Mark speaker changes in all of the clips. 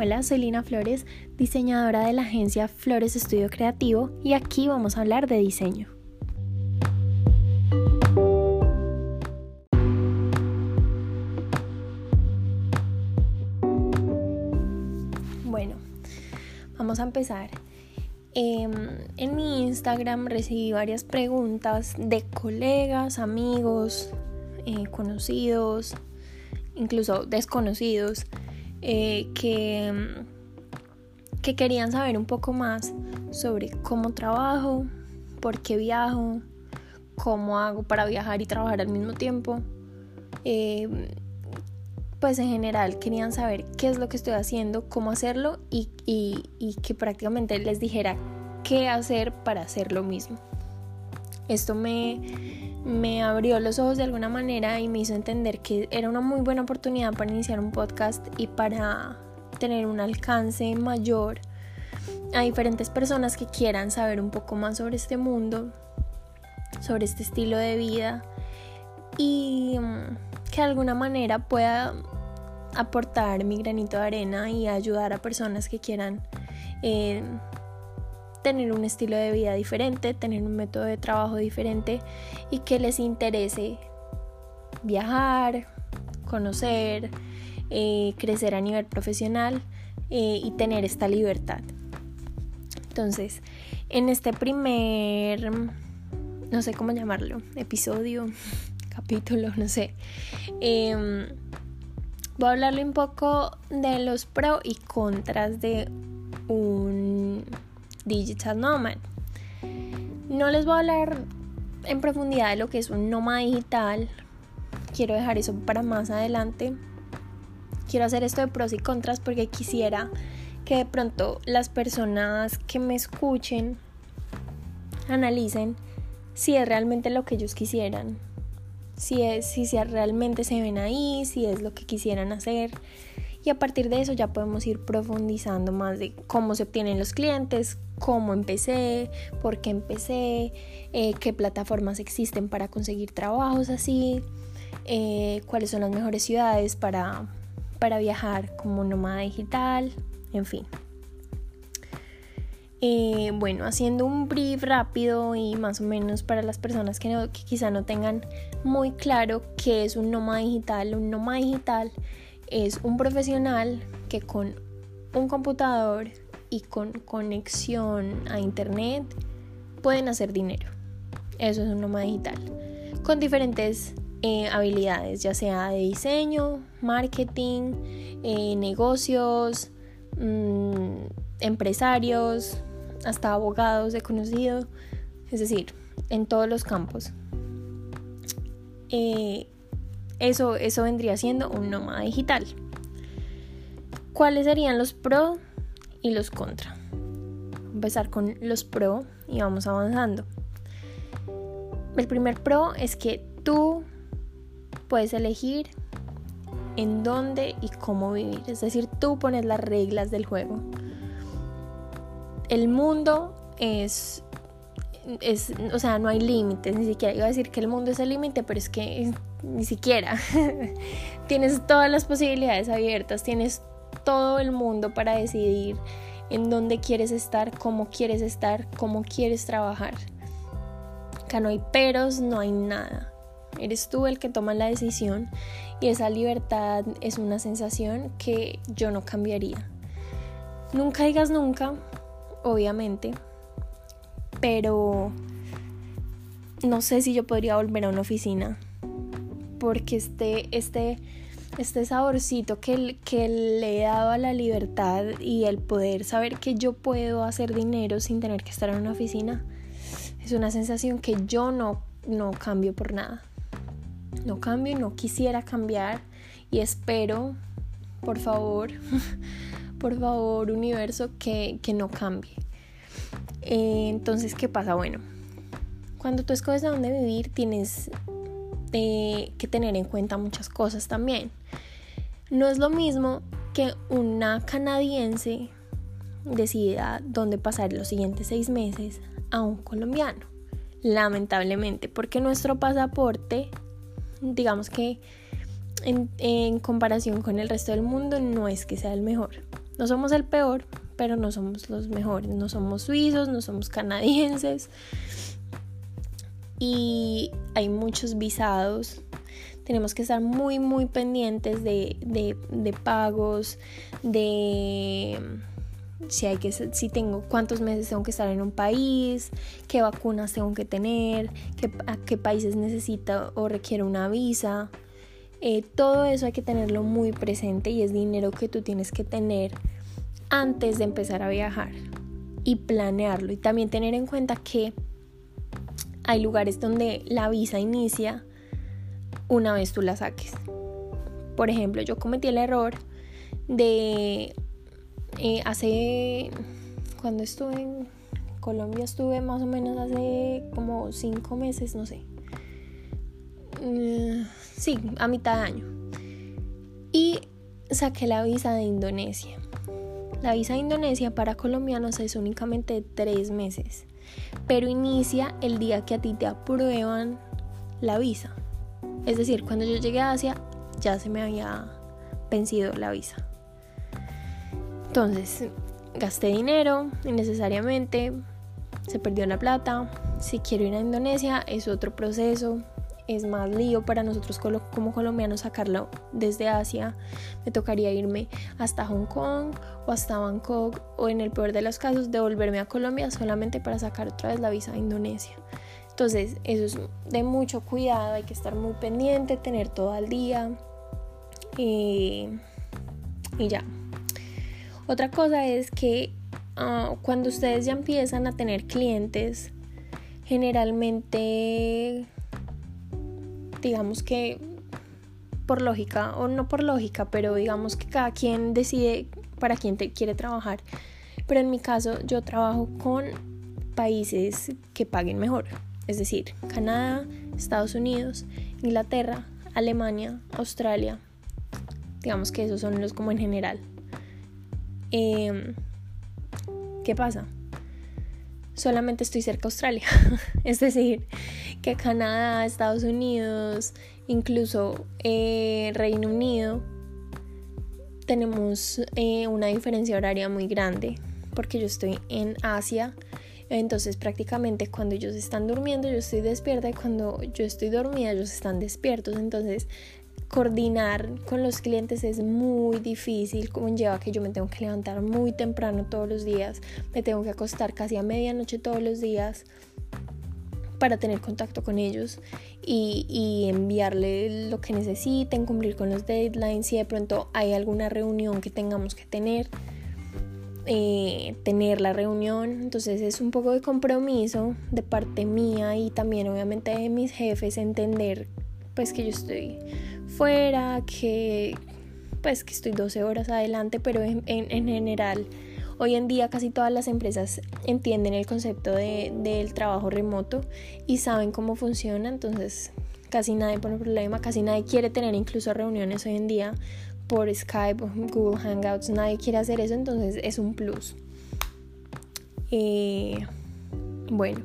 Speaker 1: Hola, soy Lina Flores, diseñadora de la agencia Flores Estudio Creativo y aquí vamos a hablar de diseño. Bueno, vamos a empezar. Em, en mi Instagram recibí varias preguntas de colegas, amigos, eh, conocidos, incluso desconocidos eh, que, que querían saber un poco más sobre cómo trabajo, por qué viajo, cómo hago para viajar y trabajar al mismo tiempo. Eh, pues en general querían saber qué es lo que estoy haciendo, cómo hacerlo y, y, que prácticamente les dijera qué hacer para hacer lo mismo. Esto me, me abrió los ojos de alguna manera y me hizo entender que era una muy buena oportunidad para iniciar un podcast y para tener un alcance mayor a diferentes personas que quieran saber un poco más sobre este mundo, sobre este estilo de vida y mm, que de alguna manera pueda aportar mi granito de arena y ayudar a personas que quieran eh, tener un estilo de vida diferente, tener un método de trabajo diferente y que les interese viajar, conocer, eh, crecer a nivel profesional eh, y tener esta libertad. Entonces, en este primer, no sé cómo llamarlo, episodio, capítulo, no sé, em, voy a hablarle un poco de los pros y contras de un Digital Nomad. No les voy a hablar en profundidad de lo que es un nómada digital. Quiero dejar eso para más adelante. Quiero hacer esto de pros y contras porque quisiera que de pronto las personas que me escuchen analicen si es realmente lo que ellos quisieran, si es si realmente se ven ahí, si es lo que quisieran hacer y a partir de eso ya podemos ir profundizando más de cómo se obtienen los clientes, cómo empecé, por qué empecé, eh, qué plataformas existen para conseguir trabajos así, eh, cuáles son las mejores ciudades para, para viajar como nómada digital, en fin. Eh, bueno, haciendo un brief rápido y más o menos para las personas que, que quizá no tengan muy claro qué es un nómada digital. Un nómada digital es un profesional que con un computador y con conexión a internet pueden hacer dinero. Eso es un nómada digital. Con diferentes eh, habilidades, ya sea de diseño, marketing, eh, negocios, mm, empresarios, hasta abogados he conocido, es decir, en todos los campos. Eh, eso, eso vendría siendo un nómada digital. ¿Cuáles serían los pro y los contra? empezar con los pro y vamos avanzando. El primer pro es que tú puedes elegir en dónde y cómo vivir. Es decir, tú pones las reglas del juego. El mundo es, es o sea, no hay límites, ni siquiera iba a decir que el mundo es el límite, pero es que ni siquiera. tienes todas las posibilidades abiertas, tienes todo el mundo para decidir en dónde quieres estar, cómo quieres estar, cómo quieres trabajar. Acá no hay peros, no hay nada. Eres tú el que toma la decisión y esa libertad es una sensación que yo no cambiaría. Nunca digas nunca, obviamente, pero no sé si yo podría volver a una oficina porque este, este, este saborcito que, que le he dado a la libertad y el poder saber que yo puedo hacer dinero sin tener que estar en una oficina es una sensación que yo no, no cambio por nada. No cambio y no quisiera cambiar y espero, por favor, por favor, universo, que, que no cambie. Eh, entonces, ¿qué pasa? Bueno, cuando tú escoges a dónde vivir, tienes que tener en cuenta muchas cosas también. No es lo mismo que una canadiense decida dónde pasar los siguientes seis meses a un colombiano. Lamentablemente, porque nuestro pasaporte, digamos que en, en, comparación con el resto del mundo, no es que sea el mejor. No somos el peor, pero no somos los mejores. No somos suizos, no somos canadienses. Y hay muchos visados. Tenemos que estar muy, muy pendientes de, de pagos, de si hay que si tengo cuántos meses tengo que estar en un país, qué vacunas tengo que tener, qué, a qué países necesita o requiere una visa. Eh, todo eso hay que tenerlo muy presente y es dinero que tú tienes que tener antes de empezar a viajar y planearlo y también tener en cuenta que hay lugares donde la visa inicia una vez tú la saques. Por ejemplo, yo cometí el error de eh, hace, cuando estuve en Colombia, estuve más o menos hace como cinco meses, no sé. Mm, sí, a mitad de año. Y saqué la visa de Indonesia. La visa de Indonesia para colombianos es únicamente tres meses, pero inicia el día que a ti te aprueban la visa. Es decir, cuando yo llegué a Asia ya se me había vencido la visa. Entonces, gasté dinero innecesariamente, se perdió la plata. Si quiero ir a Indonesia es otro proceso, es más lío para nosotros como colombianos sacarlo desde Asia. Me tocaría irme hasta Hong Kong o hasta Bangkok o en el peor de los casos devolverme a Colombia solamente para sacar otra vez la visa a Indonesia. Entonces eso es de mucho cuidado, hay que estar muy pendiente, tener todo al día y, eh, y ya. Otra cosa es que ah, cuando ustedes ya empiezan a tener clientes, generalmente, digamos que por lógica, o no por lógica, pero digamos que cada quien decide para quién te quiere trabajar. Pero en mi caso yo trabajo con países que paguen mejor, es decir, Canadá, Estados Unidos, Inglaterra, Alemania, Australia. Digamos que esos son los como en general. Em, ¿Qué pasa? Solamente estoy cerca de Australia. es decir, que Canadá, Estados Unidos, incluso eh, Reino Unido, tenemos eh, una diferencia horaria muy grande porque yo estoy en Asia. Entonces prácticamente cuando ellos están durmiendo yo estoy despierta y cuando yo estoy dormida ellos están despiertos. Entonces coordinar con los clientes es muy difícil, como lleva que yo me tengo que levantar muy temprano todos los días, me tengo que acostar casi a medianoche todos los días para tener contacto con ellos y, y, enviarle lo que necesiten, cumplir con los deadlines, si de pronto hay alguna reunión que tengamos que tener, eh, tener la reunión. Entonces es un poco de compromiso de parte mía y también obviamente de mis jefes entender pues que yo estoy fuera, que pues que estoy 12 horas adelante, pero en, general hoy en día casi todas las empresas entienden el concepto de, del trabajo remoto y saben cómo funciona, entonces casi nadie pone problema, casi nadie quiere tener incluso reuniones hoy en día por Skype Google Hangouts, nadie quiere hacer eso, entonces es un plus. Eh, bueno,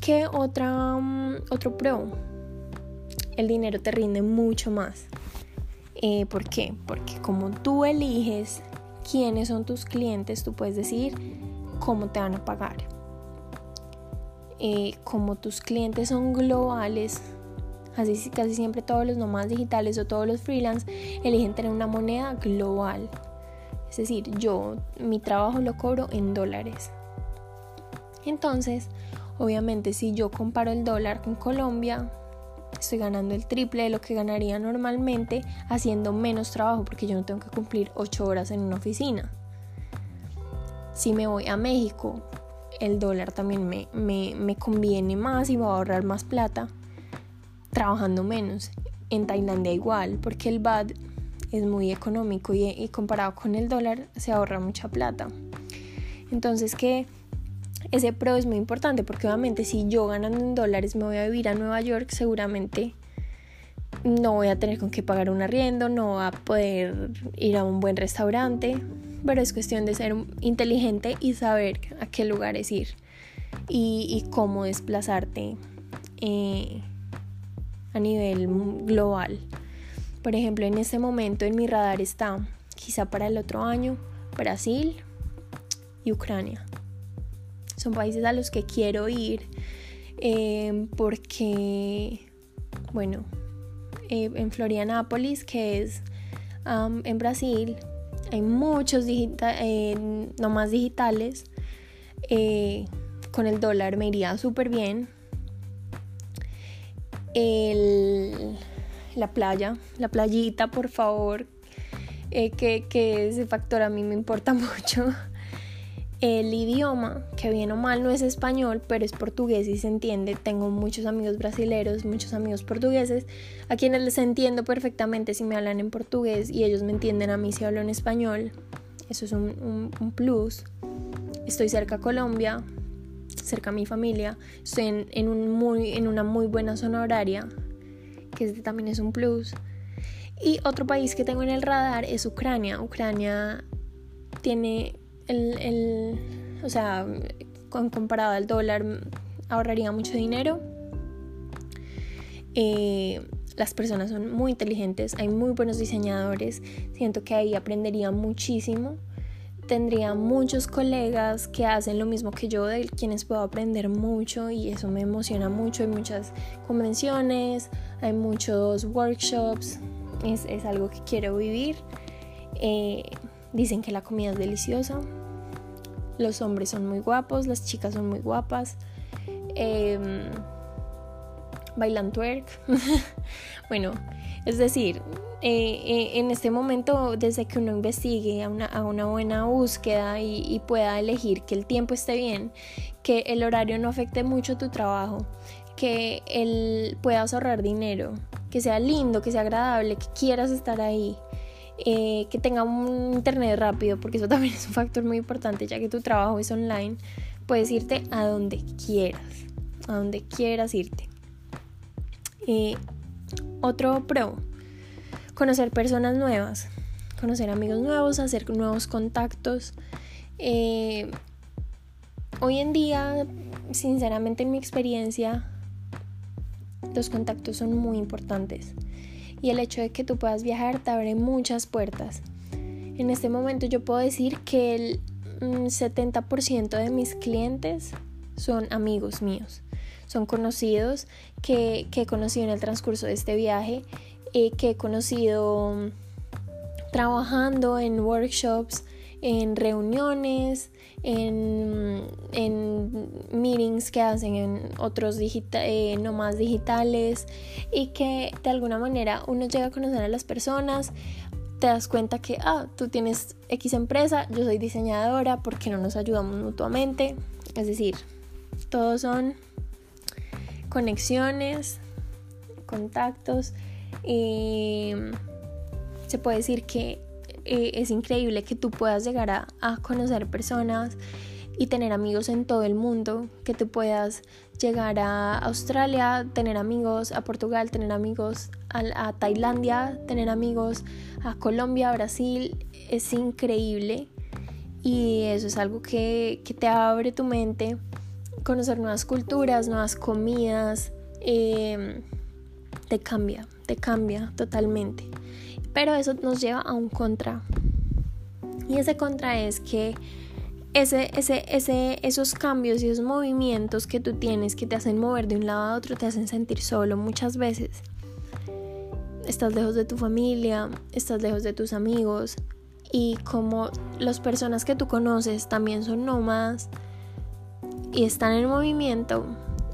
Speaker 1: ¿qué otra, mm, otro pro? El dinero te rinde mucho más. Eh, ¿Por qué? Porque como tú eliges quiénes son tus clientes, tú puedes decir cómo te van a pagar. Eh, como tus clientes son globales, así casi siempre todos los nomás digitales o todos los freelance eligen tener una moneda global. Es decir, yo mi trabajo lo cobro en dólares. Entonces, obviamente si yo comparo el dólar con Colombia, estoy ganando el triple de lo que ganaría normalmente haciendo menos trabajo porque yo no tengo que cumplir 8 horas en una oficina. Si me voy a México, el dólar también me, me, conviene más y voy a ahorrar más plata trabajando menos. En Tailandia igual, porque el BAD es muy económico y, y comparado con el dólar se ahorra mucha plata. Entonces, ¿qué? Ese pro es muy importante porque obviamente si yo ganando en dólares me voy a vivir a Nueva York, seguramente no voy a tener con qué pagar un arriendo, no voy a poder ir a un buen restaurante, pero es cuestión de ser inteligente y saber a qué lugares ir y, cómo desplazarte eh, a nivel global. Por ejemplo, en este momento en mi radar está quizá para el otro año, Brasil y Ucrania. Son países a los que quiero ir eh, porque, bueno, eh, en Florianápolis, que es en Brasil, hay muchos eh, nomás digitales. con el dólar me iría súper bien. la playa, la playita, por favor, que, que ese factor a mí me importa mucho. El idioma, que bien o mal no es español, pero es portugués y se entiende. Tengo muchos amigos brasileños, muchos amigos portugueses, a quienes les entiendo perfectamente si me hablan en portugués y ellos me entienden a mí si hablo en español. Eso es un, plus. Estoy cerca a Colombia, cerca a mi familia. Estoy en, en una muy buena zona horaria, que también es un plus. Y otro país que tengo en el radar es Ucrania. Ucrania tiene el, o sea, con, comparado al dólar, ahorraría mucho dinero. Eh, las personas son muy inteligentes, hay muy buenos diseñadores, siento que ahí aprendería muchísimo. Tendría muchos colegas que hacen lo mismo que yo, de quienes puedo aprender mucho y eso me emociona mucho. Hay muchas convenciones, hay muchos workshops, es, es algo que quiero vivir. Eh, dicen que la comida es deliciosa, los hombres son muy guapos, las chicas son muy guapas. Em, bailan twerk. bueno, es decir, eh, eh, en este momento, desde que uno investigue a una, buena búsqueda y, pueda elegir que el tiempo esté bien, que el horario no afecte mucho tu trabajo, que el, puedas ahorrar dinero, que sea lindo, que sea agradable, que quieras estar ahí, eh, que tenga un internet rápido, porque eso también es un factor muy importante, ya que tu trabajo es online, puedes irte a donde quieras, a donde quieras irte. Eh, otro pro, conocer personas nuevas, conocer amigos nuevos, hacer nuevos contactos. Eh, hoy en día, sinceramente en mi experiencia, los contactos son muy importantes y el hecho de que tú puedas viajar te abre muchas puertas. En este momento yo puedo decir que el 70% mm, de mis clientes son amigos míos, son conocidos que, he conocido en el transcurso de este viaje, eh, que he conocido mm, trabajando en workshops, en reuniones, en, en meetings que hacen en otros digita eh, nomás digitales y que de alguna manera uno llega a conocer a las personas, te das cuenta que, ah, tú tienes X empresa, yo soy diseñadora, porque no nos ayudamos mutuamente? Es decir, todos son conexiones, contactos y se puede decir que eh, es increíble que tú puedas llegar a, conocer personas y tener amigos en todo el mundo, que tú puedas llegar a Australia, tener amigos a Portugal, tener amigos a, Tailandia, tener amigos a Colombia, Brasil, es increíble y eso es algo que, te abre tu mente, conocer nuevas culturas, nuevas comidas, em, te cambia, te cambia totalmente. Pero eso nos lleva a un contra. Y ese contra es que ese, ese, ese, esos cambios y esos movimientos que tú tienes que te hacen mover de un lado a otro te hacen sentir solo muchas veces. Estás lejos de tu familia, estás lejos de tus amigos y como las personas que tú conoces también son nómadas y están en movimiento,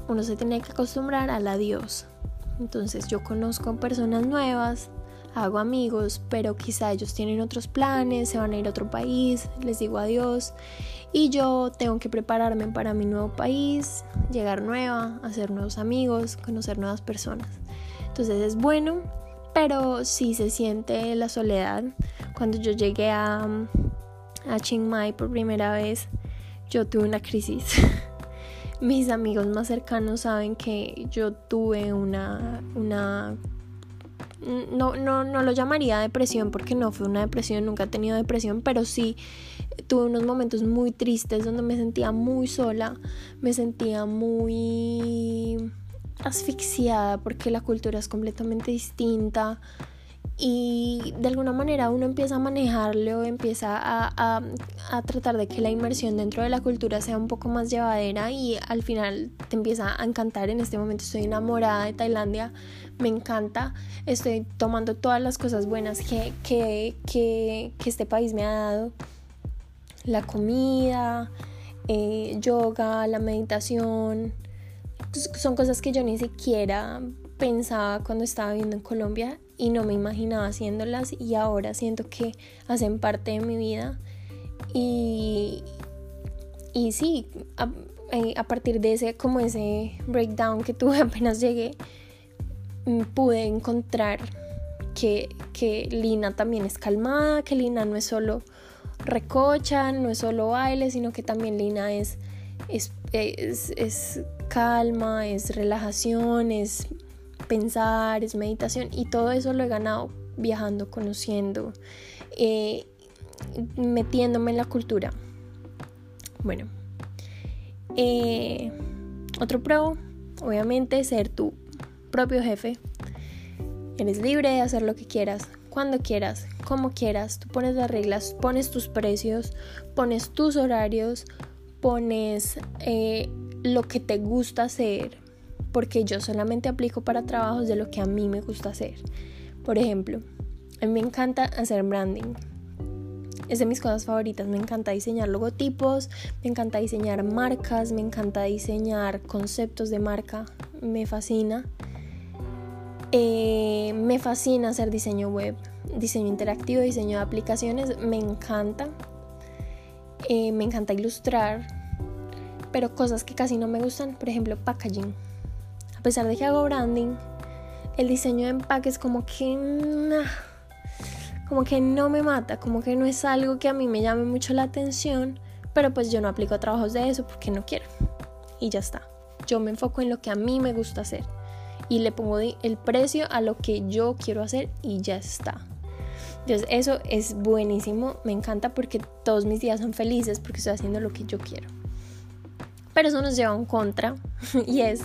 Speaker 1: uno se tiene que acostumbrar al adiós. Entonces yo conozco personas nuevas, hago amigos, pero quizá ellos tienen otros planes, se van a ir a otro país, les digo adiós y yo tengo que prepararme para mi nuevo país, llegar nueva, hacer nuevos amigos, conocer nuevas personas. Entonces es bueno, pero sí se siente la soledad. Cuando yo llegué a, a Chiang Mai por primera vez, yo tuve una crisis. Mis amigos más cercanos saben que yo tuve una, una no, no, no lo llamaría depresión porque no fue una depresión, nunca he tenido depresión, pero sí tuve unos momentos muy tristes donde me sentía muy sola, me sentía muy asfixiada porque la cultura es completamente distinta y de alguna manera uno empieza a manejarlo, empieza a, a, tratar de que la inmersión dentro de la cultura sea un poco más llevadera y al final te empieza a encantar. En este momento estoy enamorada de Tailandia, me encanta, estoy tomando todas las cosas buenas que, que, que, que este país me ha dado, la comida, eh, yoga, la meditación, son cosas que yo ni siquiera pensaba cuando estaba viviendo en Colombia y no me imaginaba haciéndolas y ahora siento que hacen parte de mi vida. Y, y sí, a, eh, a, partir de ese como ese breakdown que tuve apenas llegué mm, pude encontrar que, que Lina también es calmada, que Lina no es solo recocha, no es solo baile, sino que también Lina es, es, es, es calma, es relajación, es pensar, es meditación y todo eso lo he ganado viajando, conociendo, eh, metiéndome en la cultura. Bueno, eh, otro pro, obviamente, ser tu propio jefe. Eres libre de hacer lo que quieras, cuando quieras, como quieras. Tú pones las reglas, pones tus precios, pones tus horarios, pones eh, lo que te gusta hacer, porque yo solamente aplico para trabajos de lo que a mí me gusta hacer. Por ejemplo, a mí me encanta hacer branding. Es de mis cosas favoritas. Me encanta diseñar logotipos, me encanta diseñar marcas, me encanta diseñar conceptos de marca. Me fascina. Eh, me fascina hacer diseño web, diseño interactivo, diseño de aplicaciones. Me encanta. Eh, me encanta ilustrar. Pero cosas que casi no me gustan, por ejemplo, packaging pesar de que hago branding, el diseño de empaque es como que... como que no me mata, como que no es algo que a mí me llame mucho la atención, pero pues yo no aplico trabajos de eso porque no quiero. Y ya está. Yo me enfoco en lo que a mí me gusta hacer y le pongo el precio a lo que yo quiero hacer y ya está. Entonces eso es buenísimo, me encanta porque todos mis días son felices porque estoy haciendo lo que yo quiero. Pero eso nos lleva a un contra y es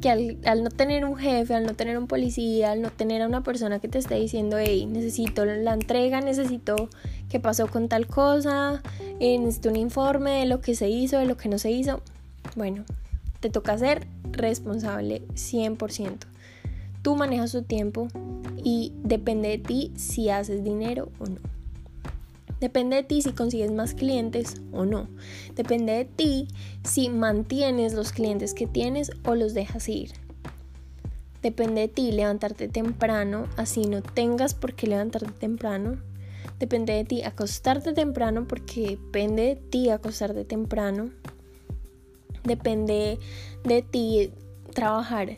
Speaker 1: que al, no tener un jefe, al no tener un policía, al no tener a una persona que te esté diciendo, hey, necesito la entrega, necesito qué pasó con tal cosa, eh, necesito un informe de lo que se hizo, de lo que no se hizo, bueno, te toca ser responsable 100%. Tú manejas tu tiempo y depende de ti si haces dinero o no. Depende de ti si consigues más clientes o no. Depende de ti si mantienes los clientes que tienes o los dejas ir. Depende de ti levantarte temprano, así no tengas por qué levantarte temprano. Depende de ti acostarte temprano porque depende de ti acostarte temprano. Depende de ti trabajar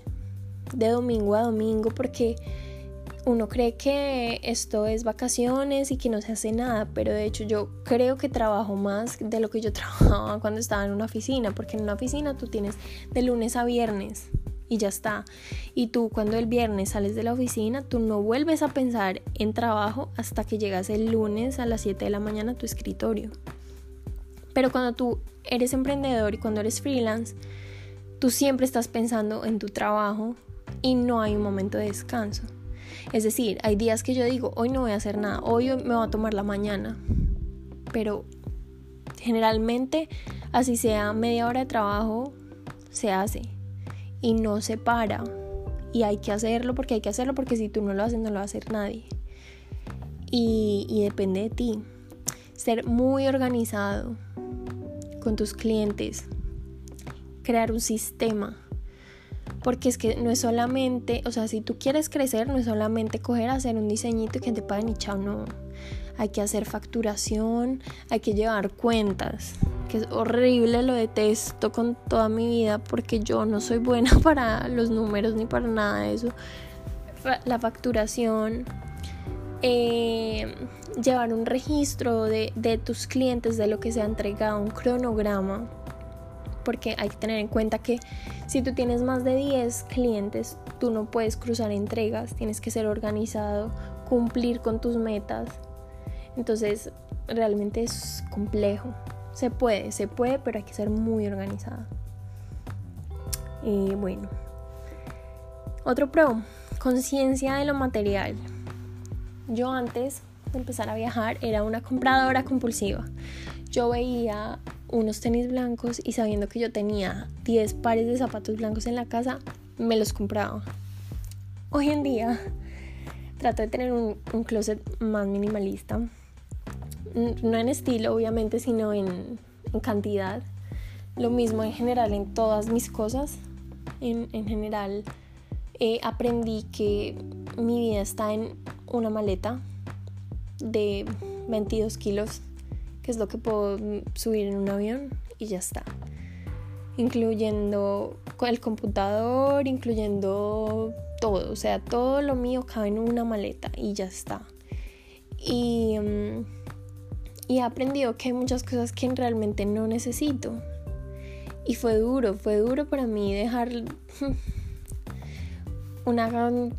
Speaker 1: de domingo a domingo porque uno cree que esto es vacaciones y que no se hace nada, pero de hecho yo creo que trabajo más de lo que yo trabajaba cuando estaba en una oficina, porque en una oficina tú tienes de lunes a viernes y ya está. Y tú cuando el viernes sales de la oficina, tú no vuelves a pensar en trabajo hasta que llegas el lunes a las 7 de la mañana a tu escritorio. Pero cuando tú eres emprendedor y cuando eres freelance, tú siempre estás pensando en tu trabajo y no hay un momento de descanso. Es decir, hay días que yo digo, hoy no voy a hacer nada, hoy me voy a tomar la mañana, pero generalmente así sea media hora de trabajo, se hace y no se para. Y hay que hacerlo porque hay que hacerlo porque si tú no lo haces no lo va a hacer nadie. Y, y depende de ti. Ser muy organizado con tus clientes. Crear un sistema porque es que no es solamente, o sea, si tú quieres crecer, no es solamente coger, hacer un diseñito y que te paguen y chao, no. Hay que hacer facturación, hay que llevar cuentas, que es horrible, lo detesto con toda mi vida porque yo no soy buena para los números ni para nada de eso. La facturación, eh, llevar un registro de, de tus clientes, de lo que se ha entregado, un cronograma porque hay que tener en cuenta que si tú tienes más de 10 clientes, tú no puedes cruzar entregas, tienes que ser organizado, cumplir con tus metas. Entonces, realmente es complejo. Se puede, se puede, pero hay que ser muy organizada. Y bueno, otro pro, conciencia de lo material. Yo antes de empezar a viajar era una compradora compulsiva. Yo veía unos tenis blancos y sabiendo que yo tenía 10 pares de zapatos blancos en la casa, me los compraba. Hoy en día trato de tener un, closet más minimalista. No en estilo, obviamente, sino en, cantidad. Lo mismo en general en todas mis cosas. En, en general eh, aprendí que mi vida está en una maleta de 22 kilos, que es lo que puedo subir en un avión y ya está. Incluyendo el computador, incluyendo todo, o sea, todo lo mío cabe en una maleta y ya está. Y, mm, y he aprendido que hay muchas cosas que realmente no necesito. Y fue duro, fue duro para mí dejar una,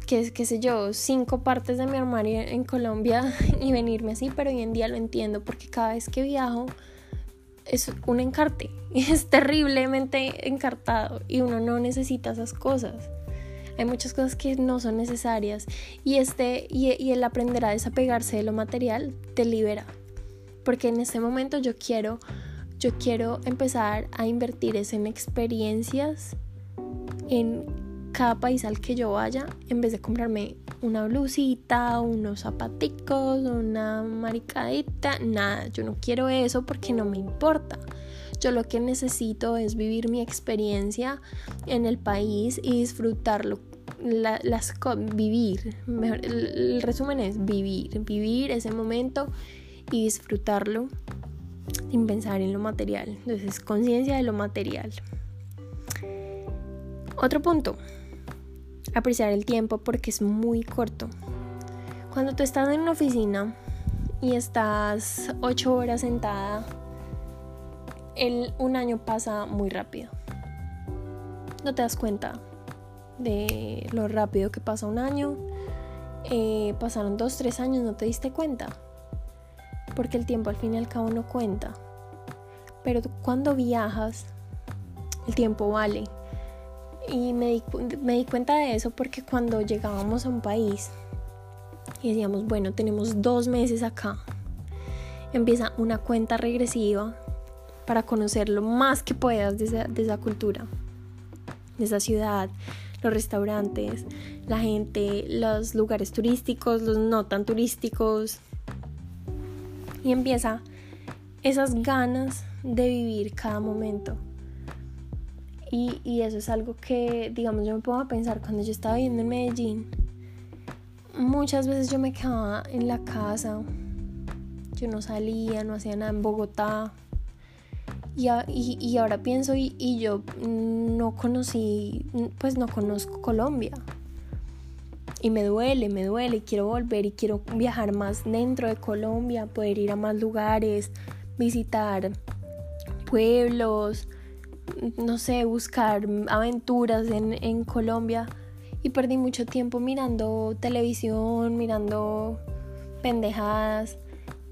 Speaker 1: qué, qué sé yo, cinco partes de mi armario en Colombia y venirme así, pero hoy en día lo entiendo porque cada vez que viajo es un encarte, es terriblemente encartado y uno no necesita esas cosas. Hay muchas cosas que no son necesarias y, este, y, y el aprender a desapegarse de lo material te libera. Porque en este momento yo quiero, yo quiero empezar a invertir en experiencias, en cada país al que yo vaya, en vez de comprarme una blusita, unos zapaticos, una maricadita, nada, yo no quiero eso porque no me importa. Yo lo que necesito es vivir mi experiencia en el país y disfrutarlo. las vivir, el, resumen es vivir, vivir ese momento y disfrutarlo sin pensar en lo material. Entonces, conciencia de lo material. Otro punto, apreciar el tiempo porque es muy corto. Cuando tú estás en una oficina y estás ocho horas sentada, el, un año pasa muy rápido. No te das cuenta de lo rápido que pasa un año. Eh, pasaron dos, tres años, no te diste cuenta. Porque el tiempo al fin y al cabo no cuenta. Pero cuando viajas, el tiempo vale. Y me di, me di cuenta de eso porque cuando llegábamos a un país y decíamos, bueno, tenemos dos meses acá, empieza una cuenta regresiva para conocer lo más que puedas de esa, de esa cultura, de esa ciudad, los restaurantes, la gente, los lugares turísticos, los no tan turísticos. Y empieza esas ganas de vivir cada momento. Y, eso es algo que, digamos, yo me pongo a pensar cuando yo estaba viviendo en Medellín. Muchas veces yo me quedaba en la casa, yo no salía, no hacía nada en Bogotá. Y, y, ahora pienso y, y, yo no conocí, pues no conozco Colombia. Y me duele, me duele, quiero volver y quiero viajar más dentro de Colombia, poder ir a más lugares, visitar pueblos, no sé, buscar aventuras en, Colombia y perdí mucho tiempo mirando televisión, mirando pendejadas,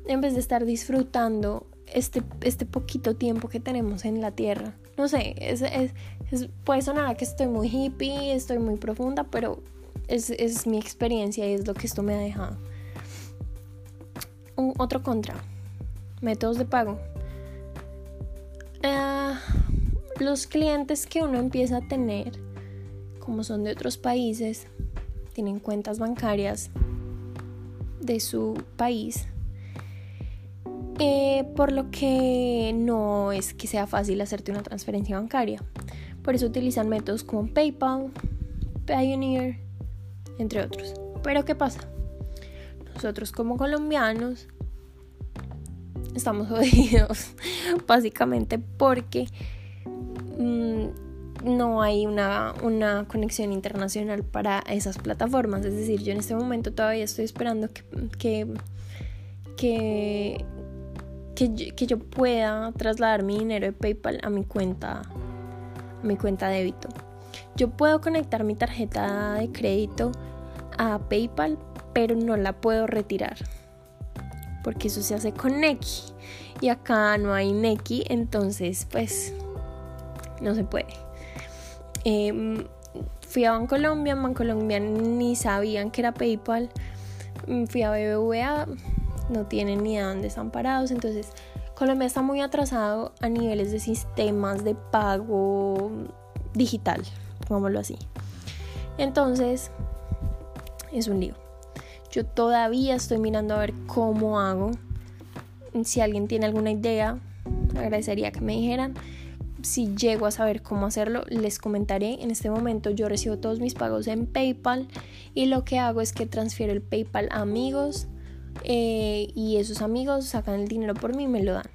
Speaker 1: en vez de estar disfrutando este, este poquito tiempo que tenemos en la tierra. No sé, es, puede sonar que estoy muy hippie, estoy muy profunda, pero es, mi experiencia y es lo que esto me ha dejado. otro contra, métodos de pago. Uh, los clientes que uno empieza a tener, como son de otros países, tienen cuentas bancarias de su país, eh, por lo que no es que sea fácil hacerte una transferencia bancaria. Por eso utilizan métodos como PayPal, Pioneer, entre otros. Pero ¿qué pasa? Nosotros como colombianos estamos jodidos, básicamente porque Mm, no hay una, conexión internacional para esas plataformas. Es decir, yo en este momento todavía estoy esperando que, que, que, yo, pueda trasladar mi dinero de PayPal a mi cuenta, a mi cuenta débito. Yo puedo conectar mi tarjeta de crédito a PayPal, pero no la puedo retirar. Porque eso se hace con Neki. Y acá no hay Neki, entonces pues no se puede. Em, fui a Bancolombia, en Bancolombia ni sabían que era PayPal. Mm, fui a BBVA, no tienen ni a dónde están parados, entonces Colombia está muy atrasado a niveles de sistemas de pago digital, pongámoslo así. Entonces, es un lío. Yo todavía estoy mirando a ver cómo hago. Si alguien tiene alguna idea, agradecería que me dijeran. Si llego a saber cómo hacerlo, les comentaré. En este momento yo recibo todos mis pagos en PayPal y lo que hago es que transfiero el PayPal a amigos eh, y esos amigos sacan el dinero por mí y me lo dan.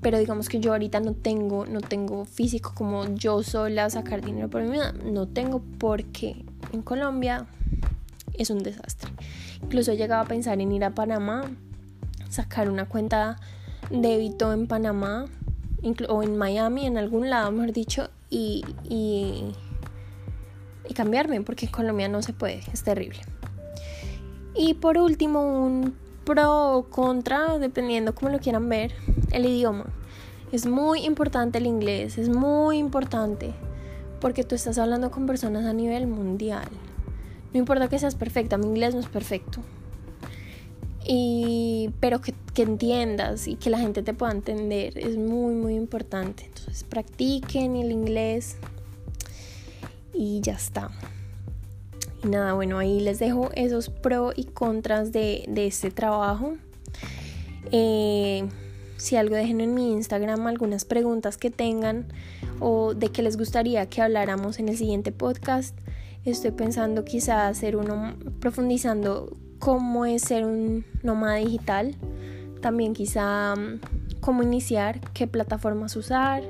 Speaker 1: Pero digamos que yo ahorita no tengo, no tengo físico como yo sola sacar dinero por mí, no tengo porque en Colombia es un desastre. Incluso he llegado a pensar en ir a Panamá, sacar una cuenta débito en Panamá o en Miami, en algún lado, mejor dicho, y, y, cambiarme, porque en Colombia no se puede, es terrible. Y por último, un pro o contra, dependiendo cómo lo quieran ver, el idioma. Es muy importante el inglés, es muy importante, porque tú estás hablando con personas a nivel mundial. No importa que seas perfecta, mi inglés no es perfecto. Y, pero que, que, entiendas y que la gente te pueda entender es muy, muy importante. Entonces practiquen el inglés y ya está. Y nada, bueno, ahí les dejo esos pros y contras de, de este trabajo. Eh, si algo dejen en mi Instagram algunas preguntas que tengan o de que les gustaría que habláramos en el siguiente podcast. Estoy pensando quizá hacer uno profundizando cómo es ser un nómada digital. También quizá mm, cómo iniciar, qué plataformas usar,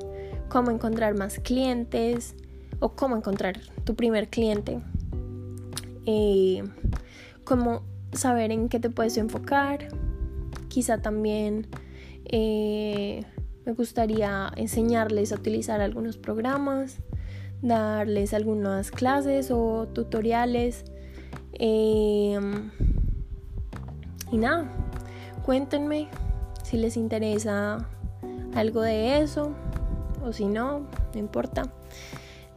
Speaker 1: cómo encontrar más clientes o cómo encontrar tu primer cliente. Eh, cómo saber en qué te puedes enfocar. Quizá también eh, me gustaría enseñarles a utilizar algunos programas darles algunas clases o tutoriales. Em, y nada, cuéntenme si les interesa algo de eso o si no, no importa.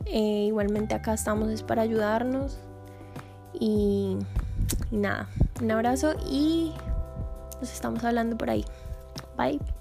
Speaker 1: Eh, igualmente acá estamos es para ayudarnos. Y, y nada, un abrazo y nos estamos hablando por ahí. Bye.